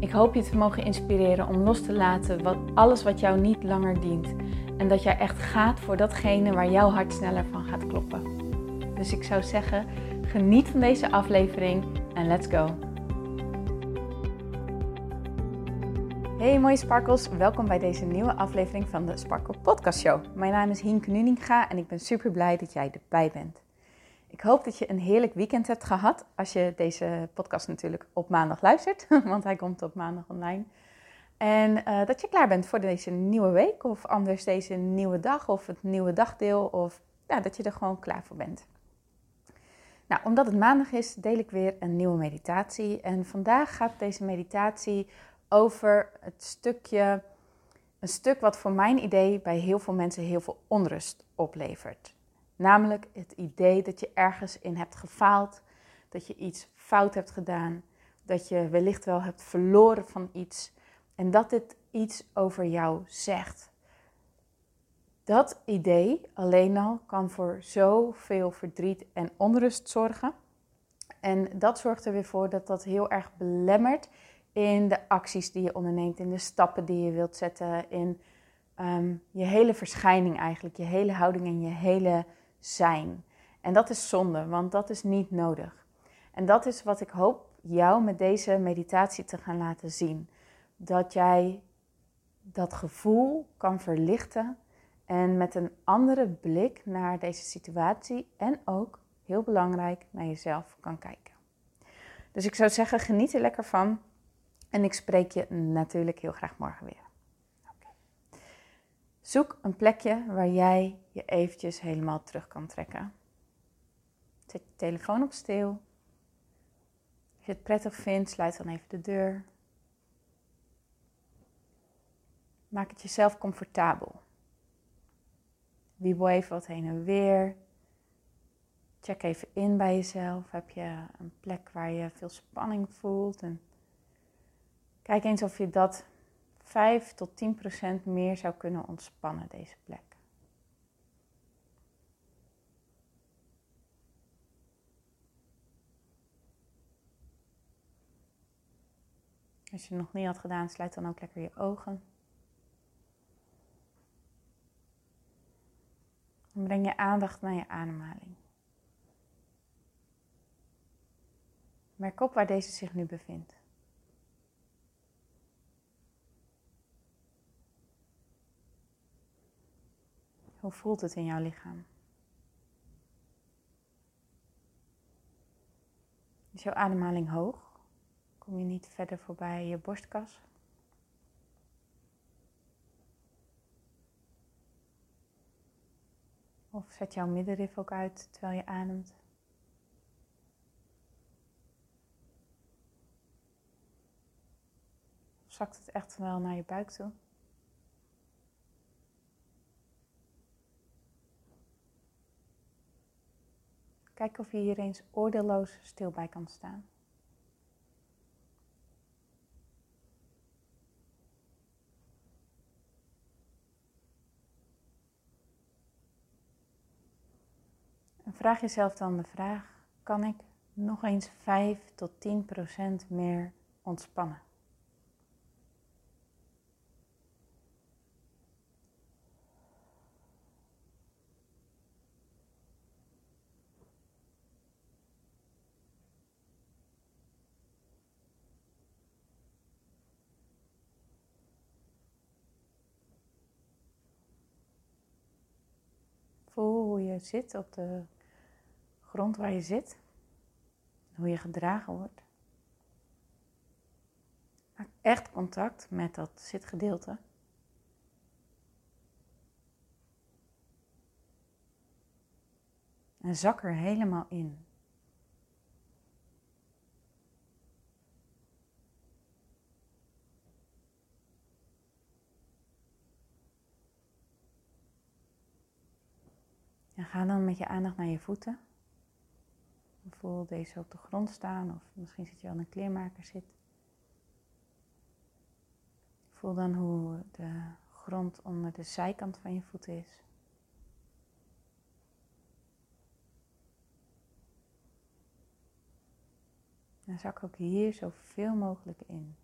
Ik hoop je te mogen inspireren om los te laten wat, alles wat jou niet langer dient. En dat jij echt gaat voor datgene waar jouw hart sneller van gaat kloppen. Dus ik zou zeggen, geniet van deze aflevering en let's go. Hey mooie sparkles, welkom bij deze nieuwe aflevering van de Sparkle Podcast Show. Mijn naam is Hien Nuninga en ik ben super blij dat jij erbij bent. Ik hoop dat je een heerlijk weekend hebt gehad. Als je deze podcast natuurlijk op maandag luistert, want hij komt op maandag online. En uh, dat je klaar bent voor deze nieuwe week, of anders deze nieuwe dag, of het nieuwe dagdeel, of ja, dat je er gewoon klaar voor bent. Nou, omdat het maandag is, deel ik weer een nieuwe meditatie. En vandaag gaat deze meditatie over het stukje, een stuk wat voor mijn idee bij heel veel mensen heel veel onrust oplevert. Namelijk het idee dat je ergens in hebt gefaald, dat je iets fout hebt gedaan, dat je wellicht wel hebt verloren van iets en dat dit iets over jou zegt. Dat idee alleen al kan voor zoveel verdriet en onrust zorgen. En dat zorgt er weer voor dat dat heel erg belemmert in de acties die je onderneemt, in de stappen die je wilt zetten, in ehm, je hele verschijning eigenlijk, je hele houding en je hele zijn. En dat is zonde, want dat is niet nodig. En dat is wat ik hoop jou met deze meditatie te gaan laten zien. Dat jij dat gevoel kan verlichten en met een andere blik naar deze situatie en ook, heel belangrijk, naar jezelf kan kijken. Dus ik zou zeggen, geniet er lekker van en ik spreek je natuurlijk heel graag morgen weer. Zoek een plekje waar jij je eventjes helemaal terug kan trekken. Zet je telefoon op stil. Als je het prettig vindt, sluit dan even de deur. Maak het jezelf comfortabel. Wiebel even wat heen en weer. Check even in bij jezelf. Heb je een plek waar je veel spanning voelt? En kijk eens of je dat 5 tot 10 procent meer zou kunnen ontspannen, deze plek. Als je het nog niet had gedaan, sluit dan ook lekker je ogen. En breng je aandacht naar je ademhaling. Merk op waar deze zich nu bevindt. Hoe voelt het in jouw lichaam? Is jouw ademhaling hoog? Kom je niet verder voorbij je borstkas? Of zet jouw middenrif ook uit terwijl je ademt? Of zakt het echt wel naar je buik toe? Kijk of je hier eens oordeelloos stil bij kan staan. En vraag jezelf dan de vraag: kan ik nog eens 5 tot 10 procent meer ontspannen? Hoe je zit op de grond waar je zit. Hoe je gedragen wordt. Maak echt contact met dat zitgedeelte. En zak er helemaal in. Ga dan met je aandacht naar je voeten. Voel deze op de grond staan of misschien zit je wel in een kleermaker zit. Voel dan hoe de grond onder de zijkant van je voeten is. En zak ook hier zoveel mogelijk in.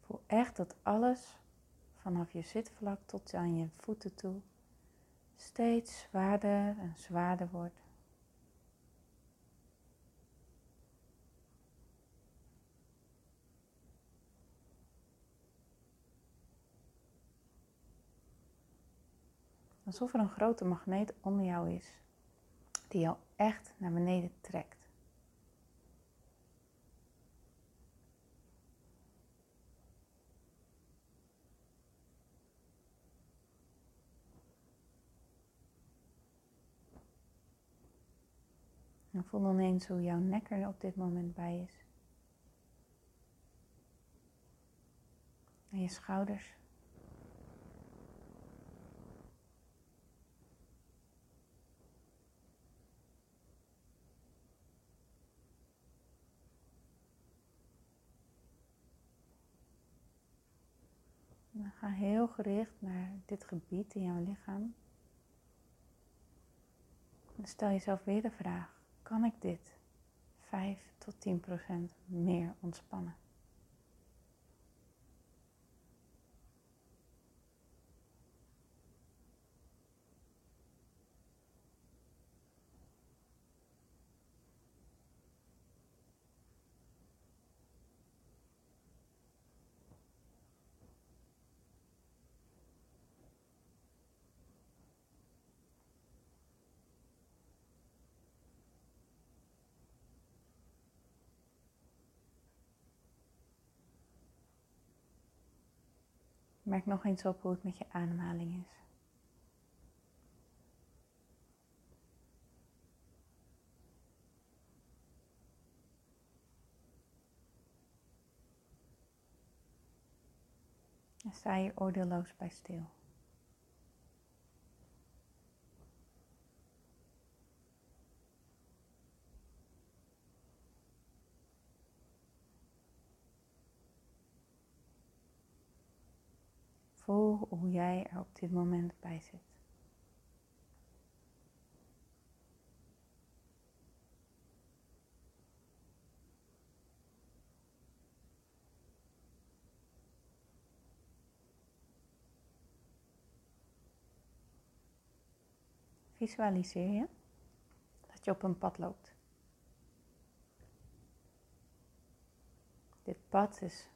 Voel dat alles vanaf je zitvlak tot aan je voeten toe steeds zwaarder en zwaarder wordt. Alsof er een grote magneet onder jou is, die jou echt naar beneden trekt. En voel dan hoe jouw nek er op dit moment bij is. En je schouders. Ga heel gericht naar dit gebied in jouw lichaam. En stel jezelf weer de vraag: kan ik dit 5 tot 10 procent meer ontspannen? Merk nog eens op hoe het met je ademhaling is. En sta je oordeelloos bij stil. Voel hoe jij er op dit moment bij zit. Visualiseer je dat je op een pad loopt. Dit pad is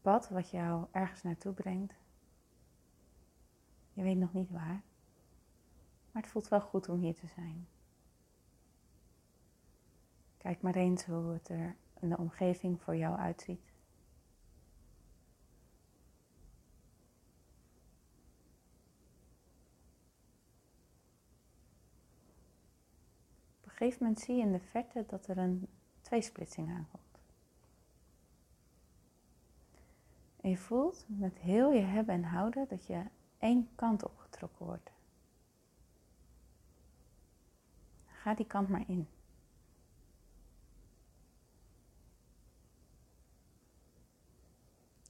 pad wat jou ergens naartoe brengt. Je weet nog niet waar, maar het voelt wel goed om hier te zijn. Kijk maar eens hoe het er in de omgeving voor jou uitziet. Op een gegeven moment zie je in de verte dat er een tweesplitsing aankomt. En je voelt met heel je hebben en houden dat je één kant opgetrokken wordt. Ga die kant maar in.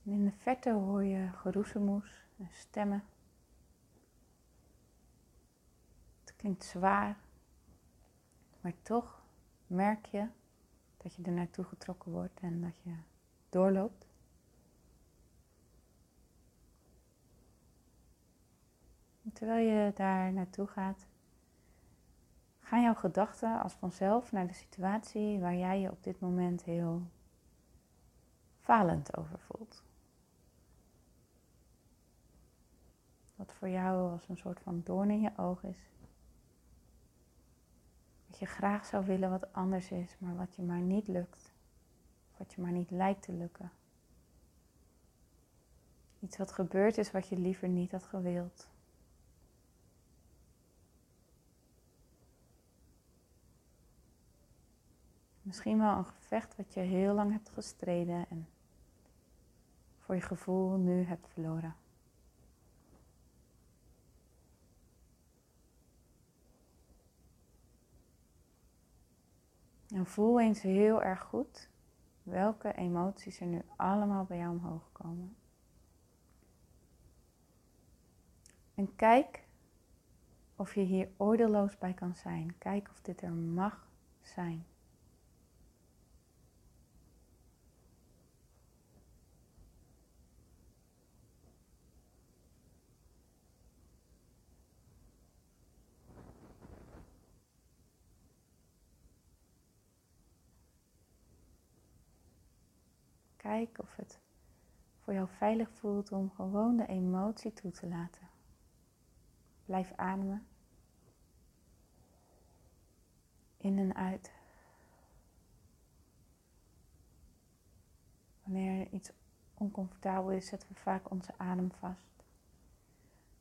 In de verte hoor je geroezemoes en stemmen. Het klinkt zwaar, maar toch merk je dat je er naartoe getrokken wordt en dat je doorloopt. Terwijl je daar naartoe gaat, gaan jouw gedachten als vanzelf naar de situatie waar jij je op dit moment heel falend over voelt. Wat voor jou als een soort van doorn in je oog is. Wat je graag zou willen wat anders is, maar wat je maar niet lukt. Wat je maar niet lijkt te lukken. Iets wat gebeurd is wat je liever niet had gewild. Misschien wel een gevecht wat je heel lang hebt gestreden en voor je gevoel nu hebt verloren. En voel eens heel erg goed welke emoties er nu allemaal bij jou omhoog komen. En kijk of je hier oordeelloos bij kan zijn. Kijk of dit er mag zijn. Kijk of het voor jou veilig voelt om gewoon de emotie toe te laten. Blijf ademen. In en uit. Wanneer iets oncomfortabel is, zetten we vaak onze adem vast.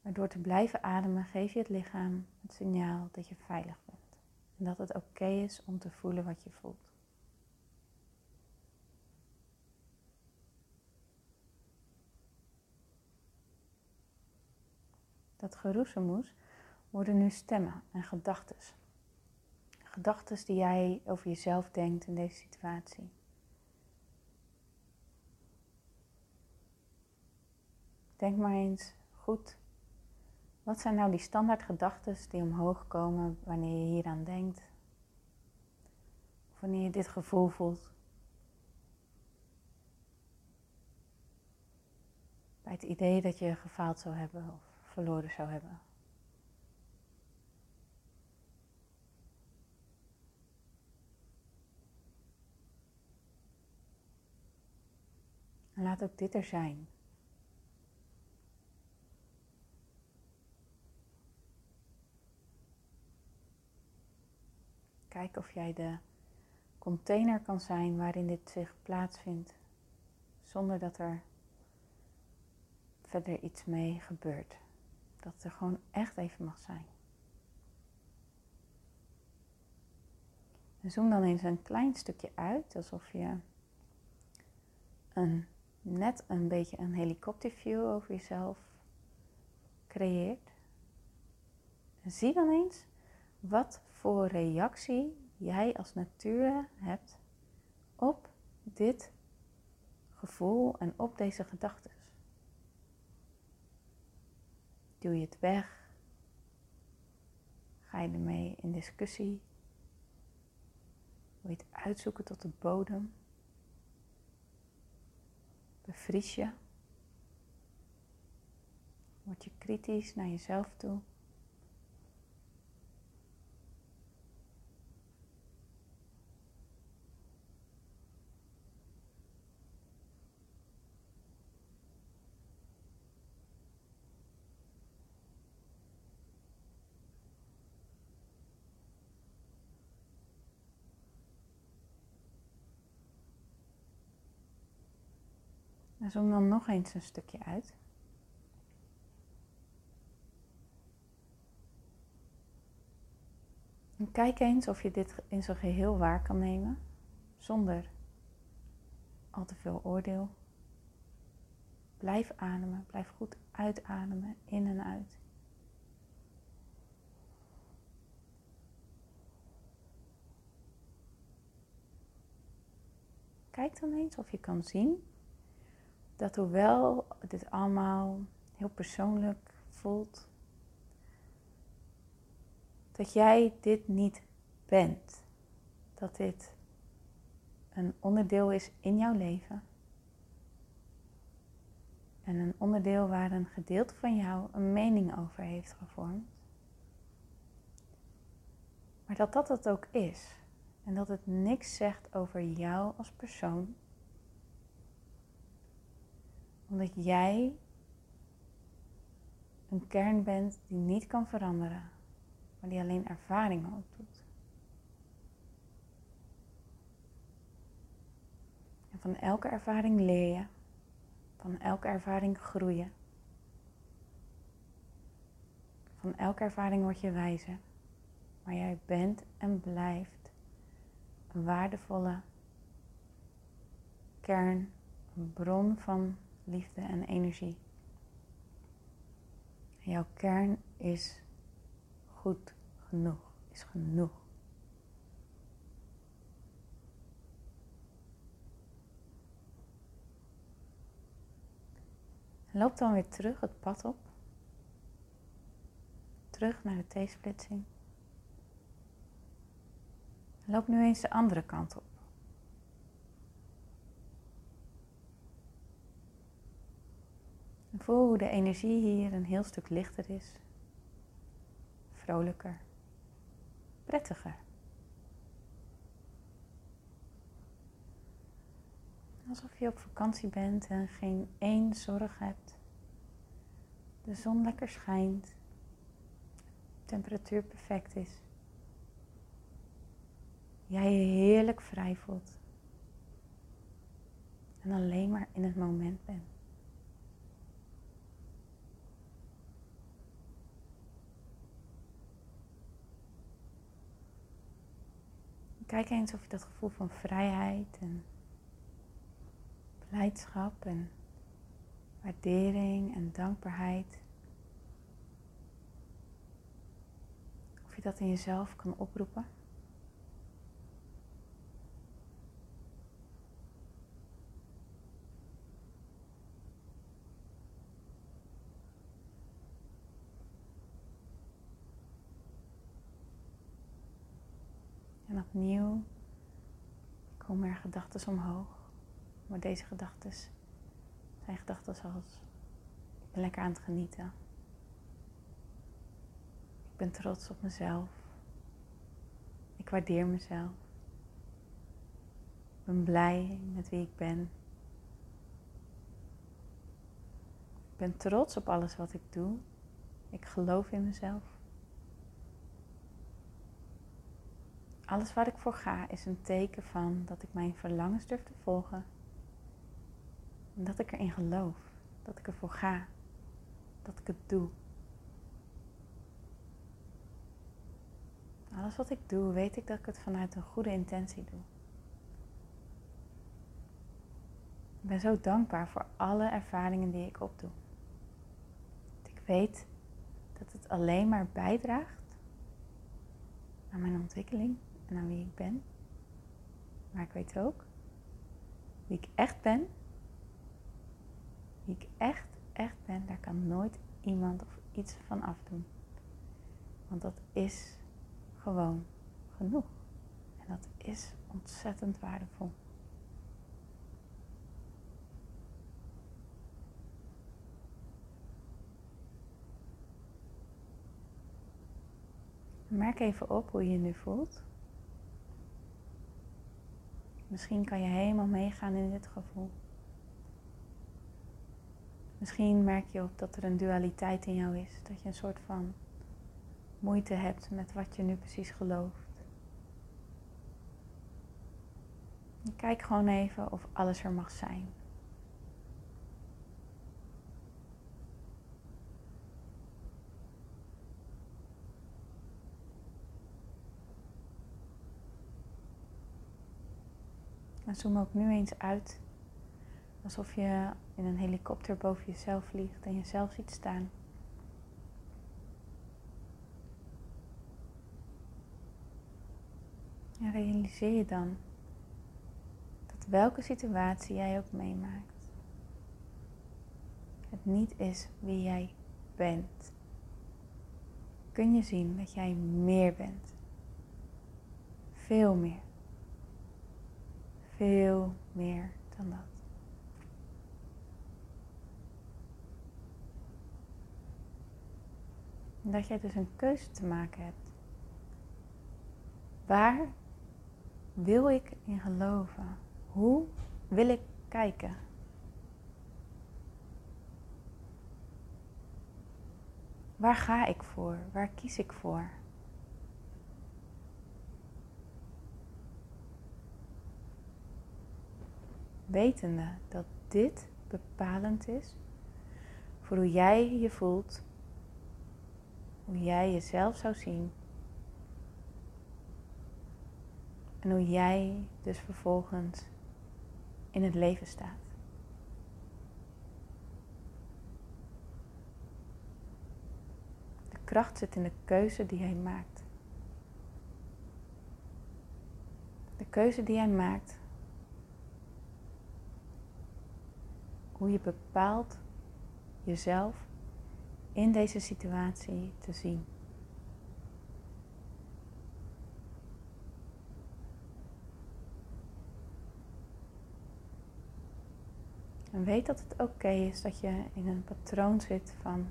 Maar door te blijven ademen geef je het lichaam het signaal dat je veilig bent. En dat het oké is om te voelen wat je voelt. Dat geroezemoes worden nu stemmen en gedachten. Gedachten die jij over jezelf denkt in deze situatie. Denk maar eens goed. Wat zijn nou die standaard gedachten die omhoog komen wanneer je hieraan denkt? Of wanneer je dit gevoel voelt? Bij het idee dat je gefaald zou hebben of verloren zou hebben. En laat ook dit er zijn. Kijk of jij de container kan zijn waarin dit zich plaatsvindt, zonder dat er verder iets mee gebeurt. Dat er gewoon echt even mag zijn. Zoom dan eens een klein stukje uit, alsof je een, net een beetje een helikopterview over jezelf creëert. Zie dan eens wat voor reactie jij als natuur hebt op dit gevoel en op deze gedachten. Doe je het weg? Ga je ermee in discussie? Wil je het uitzoeken tot de bodem? Bevries je? Word je kritisch naar jezelf toe? En zoom dan nog eens een stukje uit. En kijk eens of je dit in zijn geheel waar kan nemen, zonder al te veel oordeel. Blijf ademen, blijf goed uitademen, in en uit. Kijk dan eens of je kan zien dat hoewel dit allemaal heel persoonlijk voelt, dat jij dit niet bent. Dat dit een onderdeel is in jouw leven. En een onderdeel waar een gedeelte van jou een mening over heeft gevormd. Maar dat dat het ook is. En dat het niks zegt over jou als persoon omdat jij een kern bent die niet kan veranderen, maar die alleen ervaringen opdoet. En van elke ervaring leer je, van elke ervaring groeien. Van elke ervaring word je wijzer, maar jij bent en blijft een waardevolle kern, een bron van liefde en energie. En jouw kern is goed genoeg, is genoeg. Loop dan weer terug het pad op. Terug naar de T-splitsing. Loop nu eens de andere kant op. voel hoe de energie hier een heel stuk lichter is. Vrolijker. Prettiger. Alsof je op vakantie bent en geen één zorg hebt. De zon lekker schijnt. De temperatuur perfect is. Jij je heerlijk vrij voelt. En alleen maar in het moment bent. Kijk eens of je dat gevoel van vrijheid en blijdschap en waardering en dankbaarheid. Of je dat in jezelf kan oproepen. En opnieuw komen er gedachten omhoog. Maar deze gedachten zijn gedachten zoals ik ben lekker aan het genieten. Ik ben trots op mezelf. Ik waardeer mezelf. Ik ben blij met wie ik ben. Ik ben trots op alles wat ik doe. Ik geloof in mezelf. Alles waar ik voor ga is een teken van dat ik mijn verlangens durf te volgen en dat ik erin geloof. Dat ik ervoor ga. Dat ik het doe. Alles wat ik doe, weet ik dat ik het vanuit een goede intentie doe. Ik ben zo dankbaar voor alle ervaringen die ik opdoe. Ik weet dat het alleen maar bijdraagt aan mijn ontwikkeling en aan wie ik ben. Maar ik weet ook wie ik echt ben wie ik echt, echt ben, daar kan nooit iemand of iets van afdoen. Want dat is gewoon genoeg. En dat is ontzettend waardevol. Merk even op hoe je je nu voelt. Misschien kan je helemaal meegaan in dit gevoel. Misschien merk je op dat er een dualiteit in jou is. Dat je een soort van moeite hebt met wat je nu precies gelooft. kijk gewoon even of alles er mag zijn. En zoom ook nu eens uit Alsof je in een helikopter boven jezelf vliegt en jezelf ziet staan. En realiseer je dan dat welke situatie jij ook meemaakt, het niet is wie jij bent. Kun je zien dat jij meer bent. Veel meer. Veel meer dan dat. dat jij dus een keuze te maken hebt. Waar wil ik in geloven? Hoe wil ik kijken? Waar ga ik voor? Waar kies ik voor? Wetende dat dit bepalend is voor hoe jij je voelt hoe jij jezelf zou zien En hoe jij dus vervolgens in het leven staat. De kracht zit in de keuze die hij maakt. De keuze die hij maakt. Hoe je bepaalt jezelf in deze situatie te zien. En weet dat het oké is dat je in een patroon zit van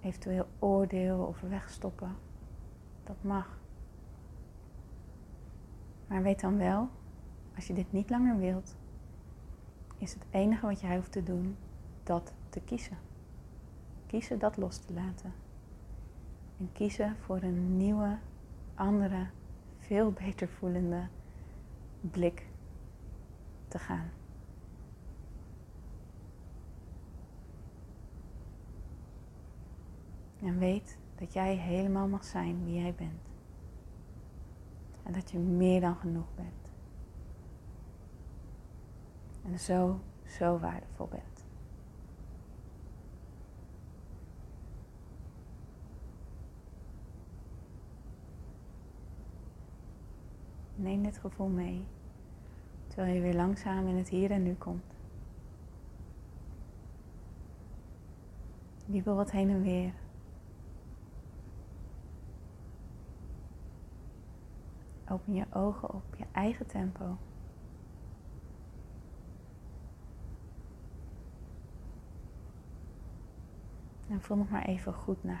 eventueel oordeel of wegstoppen. Dat mag. Maar weet dan wel, als je dit niet langer wilt, is het enige wat jij hoeft te doen dat te kiezen. Kiezen dat los te laten. En kiezen voor een nieuwe, andere, veel beter voelende blik te gaan. En weet dat jij helemaal mag zijn wie jij bent. En dat je meer dan genoeg bent. En zo, zo waardevol bent. Neem dit gevoel mee, terwijl je weer langzaam in het hier en nu komt. Wiebel wat heen en weer. Open je ogen op je eigen tempo. En voel nog maar even goed na.